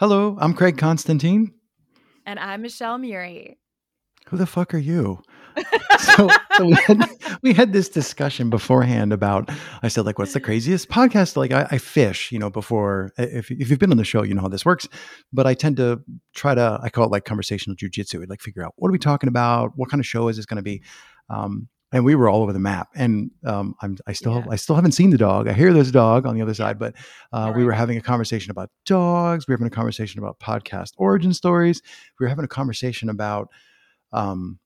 Hello, I'm Craig Constantine. And I'm Michelle Muri. Who the fuck are you? so, so we, had, we had this discussion beforehand about i said like what's the craziest podcast like I, I, fish you know before if, if you've been on the show you know how this works but i tend to try to i call it like conversational jujitsu We'd like figure out what are we talking about what kind of show is this going to be um, and we were all over the map. And um, I'm, I still, yeah. I still haven't seen the dog. I hear there's a dog on the other side, but uh, right. we were having a conversation about dogs. We were having a conversation about podcast origin stories. We were having a conversation about um,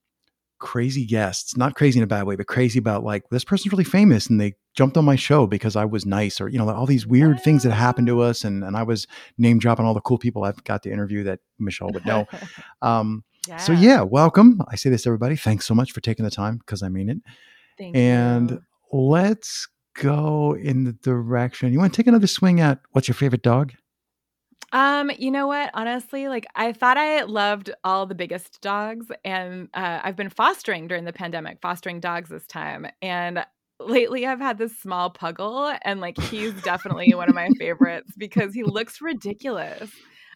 crazy guests, not crazy in a bad way, but crazy about like this person's really famous and they jumped on my show because I was nice, or you know, all these weird things that happened to us, and and I was name dropping all the cool people I've got to interview that Michelle would know. Um, yeah. So yeah, welcome. I say this to everybody. Thanks so much for taking the time because I mean it. Thank and you. let's go in the direction. You want to take another swing at what's your favorite dog? Um, you know what? Honestly, like I thought I loved all the biggest dogs, and uh, I've been fostering during the pandemic, fostering dogs this time, and lately I've had this small puggle, and like he's definitely one of my favorites because he looks ridiculous.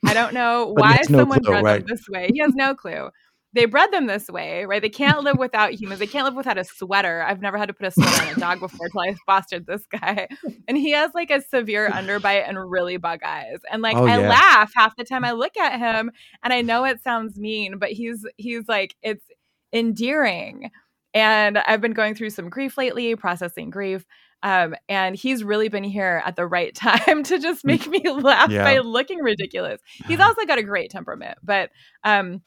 I don't know why no someone clue, bred right? them this way. He has no clue. They bred them this way, right? They can't live without humans. They can't live without a sweater. I've never had to put a sweater on a dog before until I fostered this guy. And he has like a severe underbite and really bug eyes. And like oh, I yeah. laugh half the time I look at him and I know it sounds mean, but he's he's like it's endearing. And I've been going through some grief lately, processing grief. Um, and he's really been here at the right time to just make me laugh yeah. by looking ridiculous. He's also got a great temperament, but um,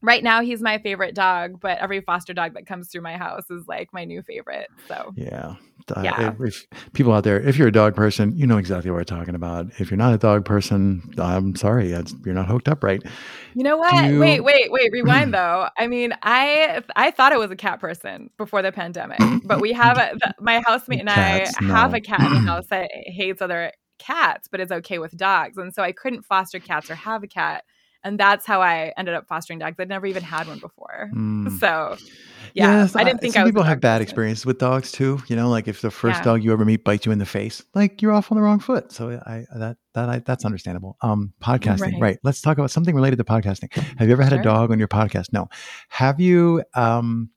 right now he's my favorite dog. But every foster dog that comes through my house is like my new favorite. So yeah, uh, yeah. If, if, people out there, if you're a dog person, you know exactly what we're talking about. If you're not a dog person, I'm sorry, you're not hooked up right. You know what? You... Wait, wait, wait. Rewind though. I mean, I I thought I was a cat person before the pandemic, but we have a, the, my housemate and Cats, I no. have a cat in the house that hates other cats, but is okay with dogs, and so I couldn't foster cats or have a cat and that's how I ended up fostering dogs. I'd never even had one before, mm. so yeah, I didn't think some I people have bad person. experiences with dogs too. You know, like if the first yeah. dog you ever meet bites you in the face, like you're off on the wrong foot. So I that that I, that's understandable. Um, podcasting, right. right. Let's talk about something related to podcasting. Have you ever had sure. a dog on your podcast? No. Have you? Um,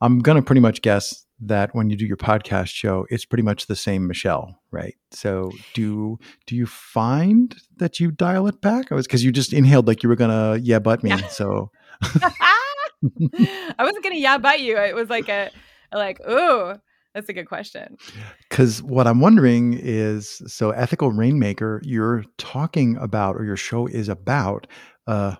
I'm gonna pretty much guess that when you do your podcast show, it's pretty much the same Michelle, right? So do do you find that you dial it back? I was because you just inhaled like you were gonna yeah butt me. So I wasn't gonna yeah butt you. It was like a like ooh. That's a good question. Because what I'm wondering is so ethical rainmaker, you're talking about, or your show is about uh,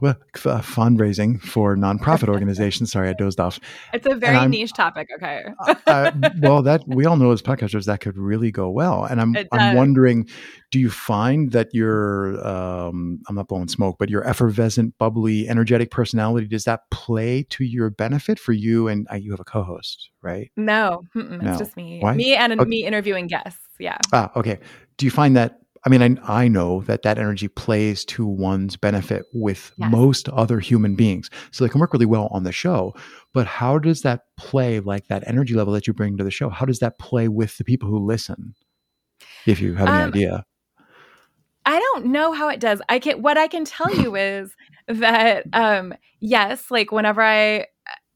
well, uh, fundraising for nonprofit organizations. Sorry, I dozed off. It's a very niche topic. Okay. uh, uh well, that we all know as podcasters that could really go well, and I'm I'm wondering, do you find that your um, I'm not blowing smoke, but your effervescent, bubbly, energetic personality does that play to your benefit for you? And uh, you have a co-host, right? No, no. it's just me. Why? Me and okay. me interviewing guests. Yeah. Ah, okay. Do you find that I mean, I, I know that that energy plays to one's benefit with yes. most other human beings. So they can work really well on the show. But how does that play, like that energy level that you bring to the show, how does that play with the people who listen? If you have any um, idea. I don't know how it does. I can what I can tell you is that um yes, like whenever I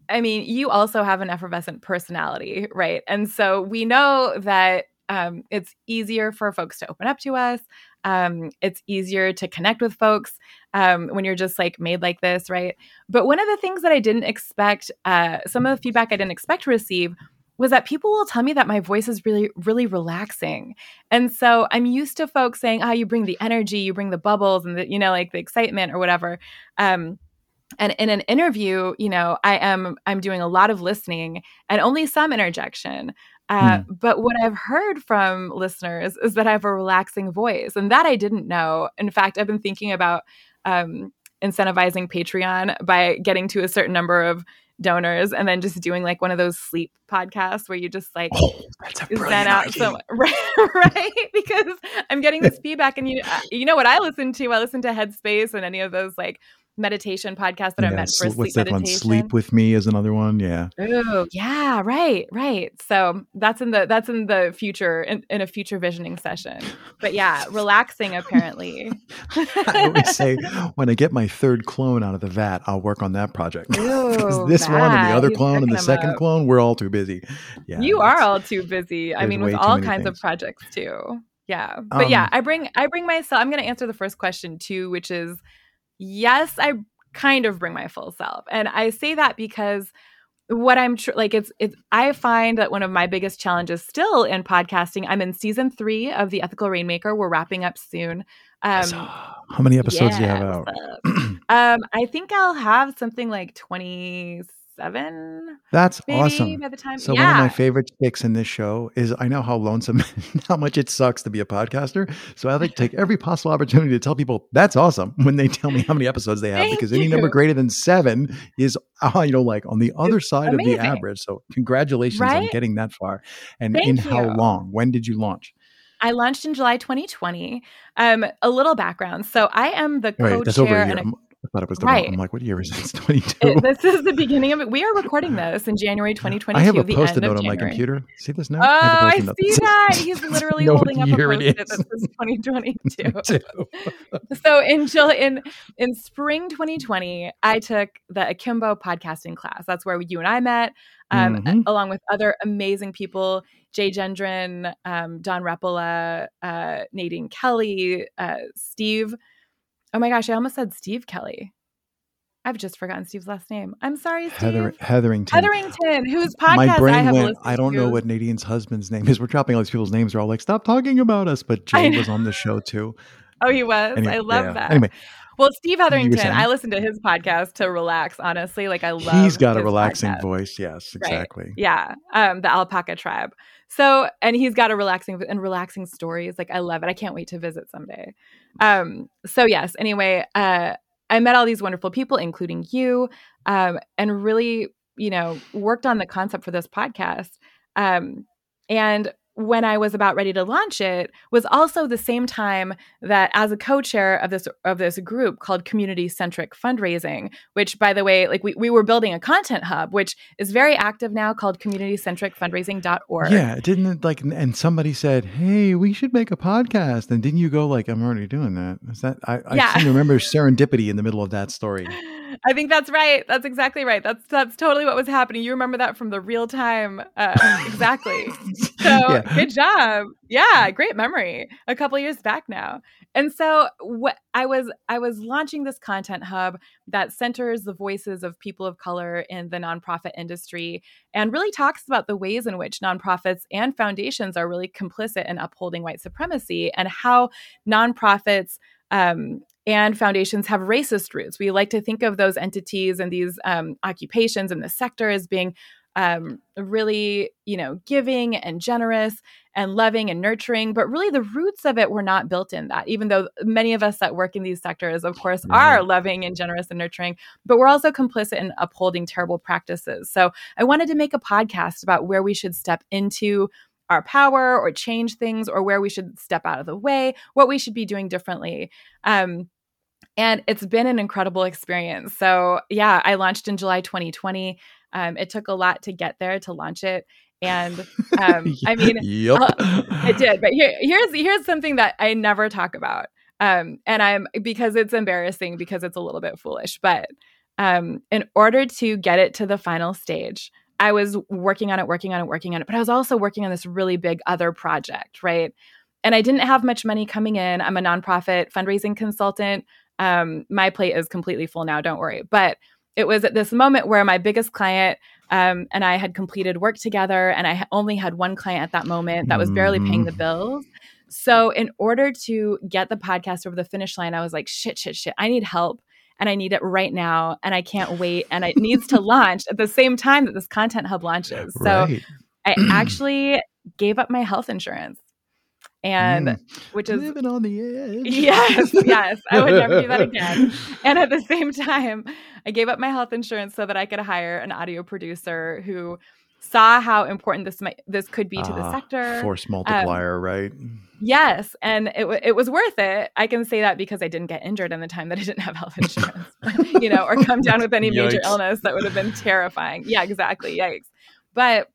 I mean, you also have an effervescent personality, right? And so we know that um, it's easier for folks to open up to us. Um, it's easier to connect with folks um, when you're just like made like this, right? But one of the things that I didn't expect, uh, some of the feedback I didn't expect to receive was that people will tell me that my voice is really, really relaxing. And so I'm used to folks saying, oh, you bring the energy, you bring the bubbles and the, you know, like the excitement or whatever. Um, and in an interview, you know, I am I'm doing a lot of listening and only some interjection. Uh, mm. But what I've heard from listeners is that I have a relaxing voice, and that I didn't know. In fact, I've been thinking about um, incentivizing Patreon by getting to a certain number of donors and then just doing like one of those sleep podcasts where you just like oh, zen out so right, right because i'm getting this feedback and you uh, you know what i listen to i listen to headspace and any of those like meditation podcast that yeah, are meant for sleep meditation. One? Sleep with me is another one. Yeah. Oh, yeah. Right. Right. So that's in the that's in the future in, in a future visioning session. But yeah, relaxing apparently. I always say when I get my third clone out of the vat, I'll work on that project. Ooh, this one and the other clone and the second up. clone, we're all too busy. Yeah, you are all too busy. I mean, with all kinds of projects too. Yeah. But yeah, Um, I bring I bring myself I'm going to answer the first question too, which is yes, I kind of bring my full self. And I say that because what I'm tr- like it's it's I find that one of my biggest challenges still in podcasting. I'm in season 3 of The Ethical Rainmaker. We're wrapping up soon. Um So, how many episodes do you have out? um I think I'll have something like 27 That's awesome. by the time So yeah. one of my favorite sticks in this show is I know how lonesome, how much it sucks to be a podcaster. So I like to take every possible opportunity to tell people that's awesome when they tell me how many episodes they have, because any number greater than seven is, uh, you know, like on the other side of the average. So congratulations on getting that far. And Thank in how long? When did you launch? I launched in July 2020. Um, a little background. So I am the Right, co-chair. that's over a year. and I'm- I thought it was the Right. I'm like, what year is it? It's 22. this is the beginning of it. We are recording this in January 2022. I have a post-it note on my computer. See this now? Oh, I, note see that. He's literally holding up a post-it that says 2022. So in July, in in spring 2020, I took the Akimbo podcasting class. That's where you and I met, um, Mhm. along with other amazing people: Jay Gendron, um, Don Repola, uh, Nadine Kelly, uh, Steve. Oh my gosh, I almost said Steve Kelly. I've just forgotten Steve's last name. I'm sorry, Steve. Heather, Heatherington. Heatherington, whose podcast my brain I have went. I don't know what Nadine's husband's name is. We're dropping all these people's names. They're all like, "Stop talking about us." But Jay was on the show too. Oh, he was. Anyway, I love yeah. that. Anyway, Well, Steve Heatherington, I listen to his podcast to relax. Honestly, like I love. he's got a relaxing podcast. voice. Yes, Right. exactly. Yeah, um, the Alpaca Tribe. So, and he's got a relaxing and relaxing stories. Like I love it. I can't wait to visit someday. Um, so yes. Anyway, uh, I met all these wonderful people, including you, um, and really, you know, worked on the concept for this podcast. Um, and when I was about ready to launch it, was also the same time that as a co-chair of this of this group called Community Centric Fundraising, which by the way, like we, we were building a content hub, which is very active now called communitycentricfundraising.org. Yeah, didn't it like? And somebody said, "Hey, we should make a podcast." And didn't you go like, "I'm already doing that"? Is that? I, I Yeah. seem to remember serendipity in the middle of that story. I think that's right. That's exactly right. That's that's totally what was happening. You remember that from the real time. Uh, exactly. So Yeah. good job. Yeah, great memory. A couple years back now. And so what I was I was launching this content hub that centers the voices of people of color in the nonprofit industry and really talks about the ways in which nonprofits and foundations are really complicit in upholding white supremacy and how nonprofits um, and foundations have racist roots. We like to think of those entities and these um, occupations in the sector as being um, really, you know, giving and generous and loving and nurturing. But really, the roots of it were not built in that. Even though many of us that work in these sectors, of course, are loving and generous and nurturing, but we're also complicit in upholding terrible practices. So I wanted to make a podcast about where we should step into our power or change things or where we should step out of the way, what we should be doing differently. Um, and it's been an incredible experience. So, yeah, I launched in July 2020. Um, it took a lot to get there to launch it. And um, I mean, yep, it did. But here, here's here's something that I never talk about. Um, and I'm because it's embarrassing because it's a little bit foolish. But um, in order to get it to the final stage, I was working on it, working on it, working on it. But I was also working on this really big other project, right? And I didn't have much money coming in. I'm a nonprofit fundraising consultant. Um, my plate is completely full now. Don't worry. But it was at this moment where my biggest client um, and I had completed work together, and I only had one client at that moment that was barely paying the Mhm. bills. So, in order to get the podcast over the finish line, I was like, shit, shit, shit, I need help and I need it right now, and I can't wait, and it needs to launch at the same time that this content hub launches. So, right. I actually gave up my health insurance, and Mm. which is living on the edge. yes, yes, I would never do that again. And at the same time, I gave up my health insurance so that I could hire an audio producer who saw how important this might this could be to the Ah, sector. Force multiplier, right? Yes, and it it was worth it. I can say that because I didn't get injured in the time that I didn't have health insurance, you know, or come down with any major illness that would have been terrifying. Yeah, exactly. Yikes. But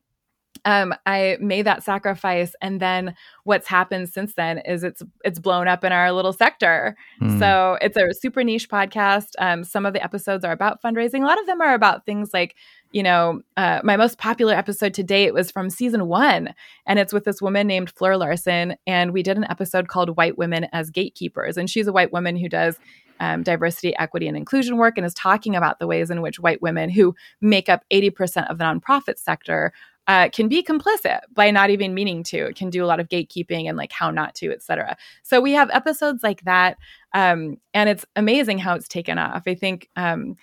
um, I made that sacrifice, and then what's happened since then is it's it's blown up in our little sector. Mm. So it's a super niche podcast. Um, some of the episodes are about fundraising. A lot of them are about things like, you know, uh, my most popular episode to date was from season one, and it's with this woman named Fleur Larson, and we did an episode called "White Women as Gatekeepers," and she's a white woman who does um, diversity, equity, and inclusion work and is talking about the ways in which white women who make up 80% of the nonprofit sector uh, can be complicit by not even meaning to. It can do a lot of gatekeeping and like how not to, et cetera. So we have episodes like that. Um, and it's amazing how it's taken off. I think um,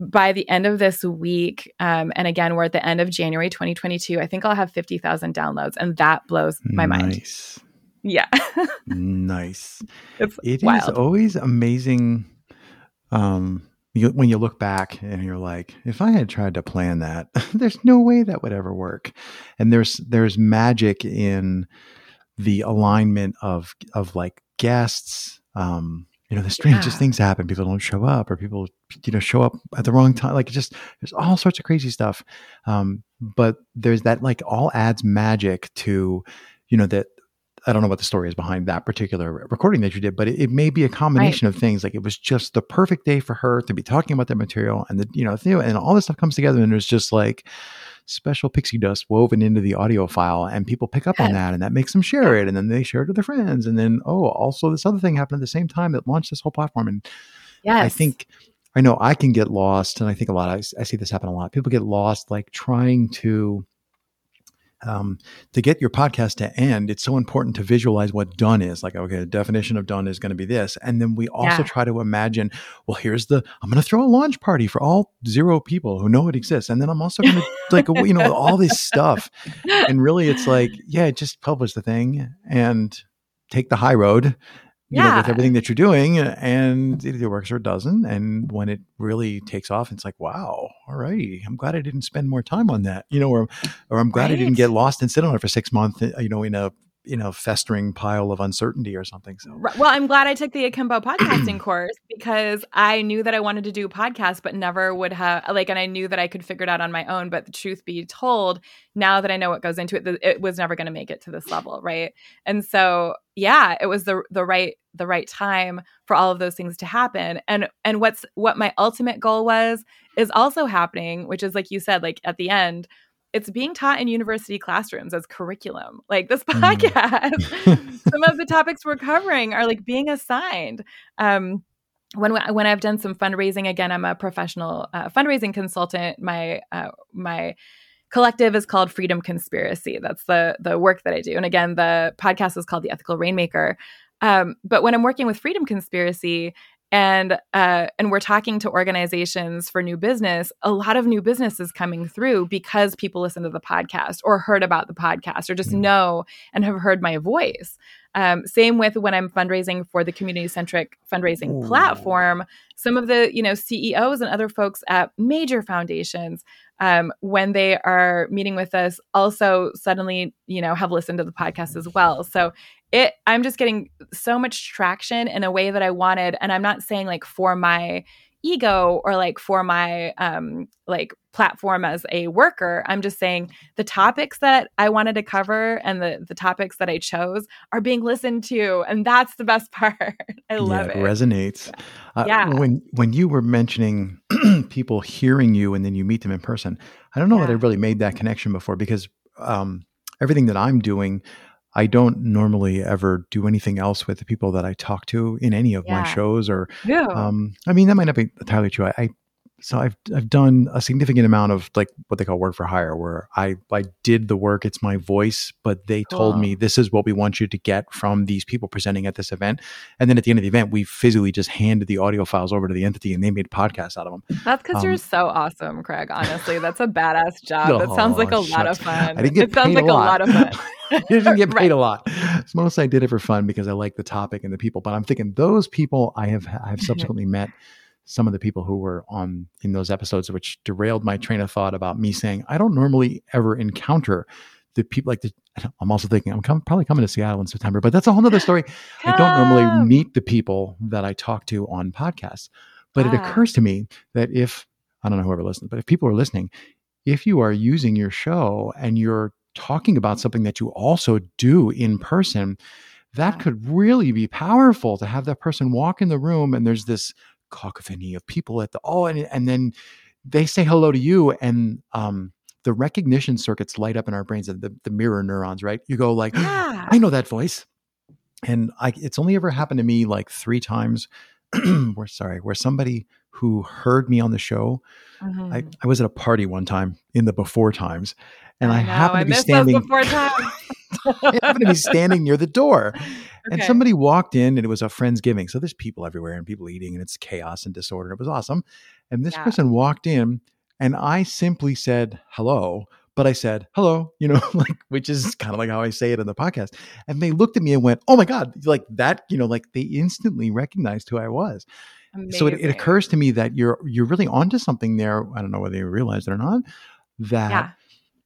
by the end of this week, um, and again, we're at the end of January 2022, I think I'll have 50,000 downloads. And that blows my nice. mind. Yeah. nice. It's it is always amazing. Um, you, when you look back and you're like, if I had tried to plan that, there's no way that would ever work. And there's there's magic in the alignment of of like guests. Um, you know, the strangest yeah. things happen. People don't show up, or people you know show up at the wrong time. Like just there's all sorts of crazy stuff. Um, but there's that like all adds magic to you know that I don't know what the story is behind that particular recording that you did, but it, it may be a combination right. of things. Like it was just the perfect day for her to be talking about that material, and the you know, and all this stuff comes together, and there's just like special pixie dust woven into the audio file, and people pick up on that, and that makes them share it, and then they share it to their friends, and then oh, also this other thing happened at the same time that launched this whole platform, and yes. I think. I know I can get lost, and I think a lot. I, I see this happen a lot. People get lost, like trying to um, to get your podcast to end, it's so important to visualize what done is. Like, okay, the definition of done is going to be this. And then we also yeah. try to imagine, well, here's the, I'm going to throw a launch party for all zero people who know it exists. And then I'm also going to, like, you know, all this stuff. And really, it's like, yeah, just publish the thing and take the high road yeah. know, with everything that you're doing, and it either works or it doesn't. And when it really takes off, it's like, wow, all righty. I'm glad I didn't spend more time on that, you know, or or I'm glad right. I didn't get lost and sit on it for six months, uh, you know, in a you know festering pile of uncertainty or something so. Well i'm glad i took the akimbo podcasting course because i knew that i wanted to do podcasts but never would have like and i knew that i could figure it out on my own but the truth be told now that i know what goes into it it was never going to make it to this level right? And so yeah it was the the right the right time for all of those things to happen and and what's what my ultimate goal was is also happening which is like you said like at the end it's being taught in university classrooms as curriculum. Like this mm. podcast, mm. some of the topics we're covering are like being assigned. Um, when when I've done some fundraising, again, I'm a professional uh, fundraising consultant. My uh, my collective is called Freedom Conspiracy. That's the the work that I do. And again, the podcast is called The Ethical Rainmaker. Um, but when I'm working with Freedom Conspiracy, and uh, and we're talking to organizations for new business a lot of new business is coming through because people listen to the podcast or heard about the podcast or just mm. know and have heard my voice um, same with when i'm fundraising for the community centric fundraising Ooh. platform some of the you know ceos and other folks at major foundations um, when they are meeting with us also suddenly you know have listened to the podcast as well so it i'm just getting so much traction in a way that i wanted and i'm not saying like for my ego or like for my um like platform as a worker. I'm just saying the topics that i wanted to cover and the the topics that i chose are being listened to and that's the best part. I love yeah, it, it. resonates. Uh, yeah. when when you were mentioning people hearing you and then you meet them in person i don't know yeah. that i really made that connection before because um everything that i'm doing I don't normally ever do anything else with the people that I talk to in any of yeah. my shows or yeah. um, I mean that might not be entirely true. I, I so I've I've done a significant amount of like what they call work for hire, where I I did the work. It's my voice, but they cool. told me this is what we want you to get from these people presenting at this event. And then at the end of the event, we physically just handed the audio files over to the entity, and they made podcasts out of them. That's because um, you're so awesome, Craig. Honestly, that's a badass job. Oh, that sounds like a lot of fun. I didn't get it sounds like a lot. lot of fun. I didn't get paid right. a lot. So mostly I did it for fun because I like the topic and the people. But I'm thinking those people I have I have subsequently met some of the people who were on in those episodes, which derailed my train of thought about me saying I don't normally ever encounter the people like the. I'm also thinking I'm come, probably coming to Seattle in September, but that's a whole other story. I don't normally meet the people that I talk to on podcasts, but ah. it occurs to me that if I don't know whoever listens, but if people are listening, if you are using your show and you're talking about something that you also do in person, that could really be powerful to have that person walk in the room and there's this cacophony of people at the oh and, and then they say hello to you and um the recognition circuits light up in our brains the, the mirror neurons right you go like Yeah. i know that voice and i it's only ever happened to me like three times where sorry where somebody who heard me on the show. I, Mhm. I was at a party one time in the before times and i, know, happened I to be missed standing those before times. I happened to be standing near the door and somebody walked in and it was a friendsgiving. So there's people everywhere and people eating and it's chaos and disorder it was awesome. And this Yeah. person walked in and i simply said hello but i said hello you know like which is kind of like how i say it in the podcast. And they looked at me and went oh my god like that you know like they instantly recognized who i was so it, it occurs to me that you're you're really onto something there i don't know whether you realize it or not that Yeah.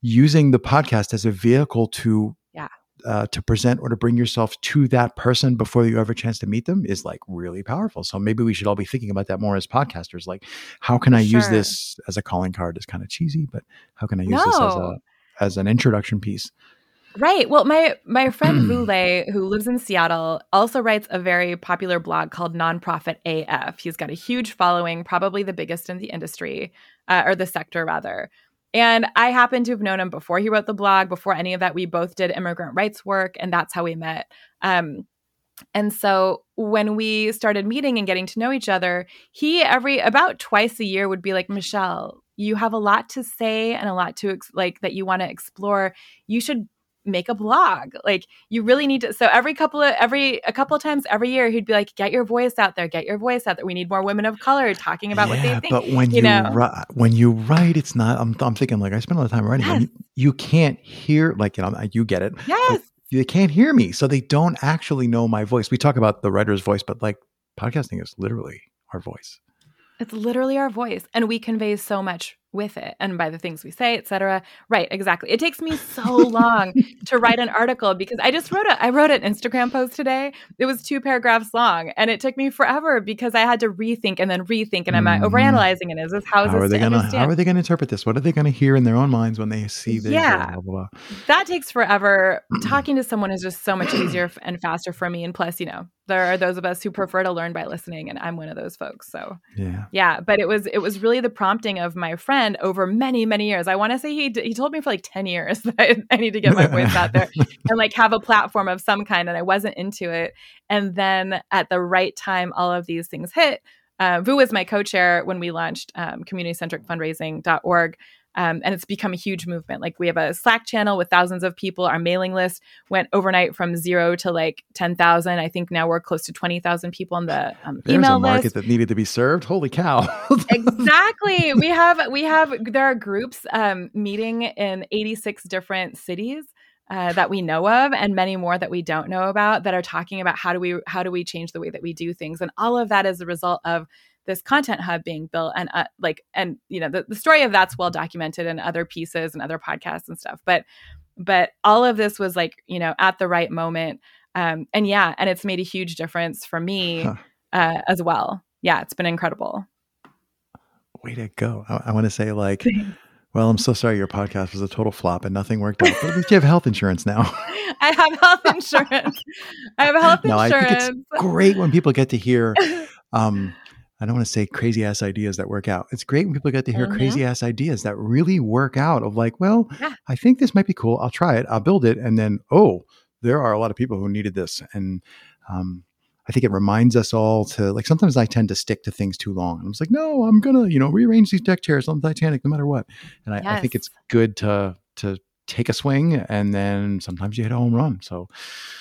using the podcast as a vehicle to Yeah. uh, to present or to bring yourself to that person before you have a chance to meet them is like really powerful. So maybe we should all be thinking about that more as podcasters. Like, how can I use this as a calling card? Is kind of cheesy, but how can I use this as a as an introduction piece? Right. Well, my my friend Vu Le, who lives in Seattle, also writes a very popular blog called Nonprofit AF. He's got a huge following, probably the biggest in the industry, uh, or the sector rather. And I happen to have known him before he wrote the blog. Before any of that, we both did immigrant rights work, and that's how we met. Um, and so when we started meeting and getting to know each other, he every about twice a year would be like, Michelle, you have a lot to say and a lot to ex- like that you want to explore. You should make a blog. Like you really need to. So every couple of every a couple of times every year, he'd be like, get your voice out there, get your voice out there. We need more women of color talking about what they think. but when you you, know? wri- when you write, it's not. I'm, I'm thinking like I spend a lot of time writing. Yes. you, you can't hear like you know you get it. yes. they can't hear me so they don't actually know my voice we talk about the writer's voice but like podcasting is literally our voice It's literally our voice, and we convey so much with it, and by the things we say, etc. Right? Exactly. It takes me so long to write an article because I just wrote a I wrote an Instagram post today. It was two paragraphs long, and it took me forever because I had to rethink and then rethink, and am I Mhm. overanalyzing it? Is this how is how are this they to gonna understand? how are they gonna interpret this what are they gonna hear in their own minds when they see this Yeah. blah, blah, blah. that takes forever. Talking to someone is just so much easier and faster for me. And plus, you know, there are those of us who prefer to learn by listening, and I'm one of those folks. So yeah yeah, but it was it was really the prompting of my friend over many many years. I want to say he d- he told me for like ten years that I, I need to get my voice out there and like have a platform of some kind, and I wasn't into it. And then at the right time, all of these things hit. Uh, Vu was my co-chair when we launched um, community-centric-fundraising.org. Um, and it's become a huge movement. Like we have a Slack channel with thousands of people. Our mailing list went overnight from zero to like ten thousand. I think now we're close to twenty thousand people on the um, there's email a market list that needed to be served holy cow exactly we have we have there are groups um, meeting in 86 different cities uh, that we know of and many more that we don't know about that are talking about how do we how do we change the way that we do things and all of that is a result of this content hub being built and uh, like and you know the, the story of that's well documented in other pieces and other podcasts and stuff but but all of this was like you know at the right moment um, and yeah and it's made a huge difference for me Huh. uh, as well. Yeah it's been incredible. Way to go. I, I want to say like well i'm so sorry your podcast was a total flop and nothing worked out but at least you have health insurance now. I have health insurance. I have health no i think it's great when people get to hear um I don't want to say crazy ass ideas that work out. It's great when people get to hear Mhm. crazy ass ideas that really work out of like, well, Yeah. I think this might be cool. I'll try it. I'll build it. And then, oh, there are a lot of people who needed this. And um, I think it reminds us all to like, sometimes I tend to stick to things too long. I'm just like, no, I'm going to, you know, rearrange these deck chairs on the Titanic no matter what. And I, I think it's good to, to take a swing and then sometimes you hit a home run. So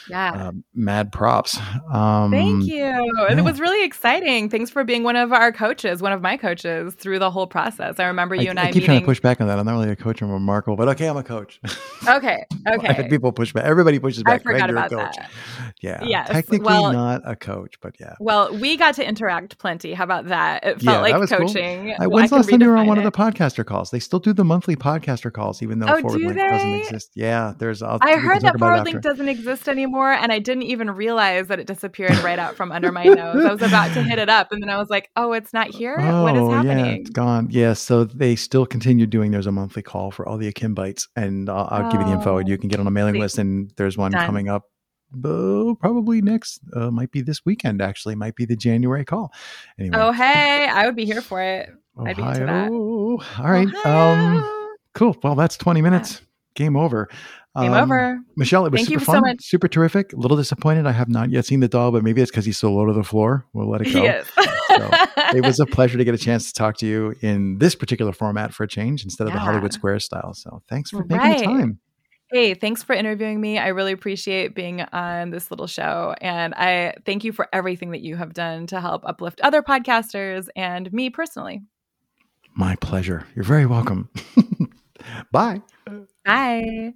yeah. uh, mad props. Um, Thank you. And yeah. it was really exciting. Thanks for being one of our coaches, one of my coaches through the whole process. I remember you I, and I I, keep meeting. trying to push back on that. I'm not really a coach. I'm remarkable, but okay, I'm a coach. Okay. Okay. people push back. Everybody pushes back. Greg, forgot a about that. Yeah. Yes, Technically well- not a coach, but yeah. Well, we got to interact plenty. How about that? It Yeah, felt that like was cool. coaching. I, when's the last time you were on one of the podcaster calls? They still do the monthly podcaster calls, even though Oh, do they? Doesn't exist. Yeah, there's. I'll, I heard that forward link doesn't exist anymore, and I didn't even realize that it disappeared right out from under my nose. I was about to hit it up, and then I was like, "Oh, it's not here. Oh, what is happening? Yeah, it's gone. Yeah, so they still continue doing. There's a monthly call for all the Akimbites, and I'll, I'll oh, give you the info, and you can get on a mailing list. And there's one Done. coming up uh, probably next uh, might be this weekend actually might be the january call anyway oh hey i would be here for it Ohio. I'd be into that. all right um cool well that's 20 minutes. Game over Game um, over. Michelle, it was Thank super fun, so super terrific. A little disappointed. I have not yet seen the doll, but maybe it's because he's so low to the floor. We'll let it go. Yes. so, it was a pleasure to get a chance to talk to you in this particular format for a change instead of yeah. the Hollywood Square style. So thanks for right. making the time. Hey, thanks for interviewing me. I really appreciate being on this little show. And I thank you for everything that you have done to help uplift other podcasters and me personally. My pleasure. You're very welcome. Bye. Bye.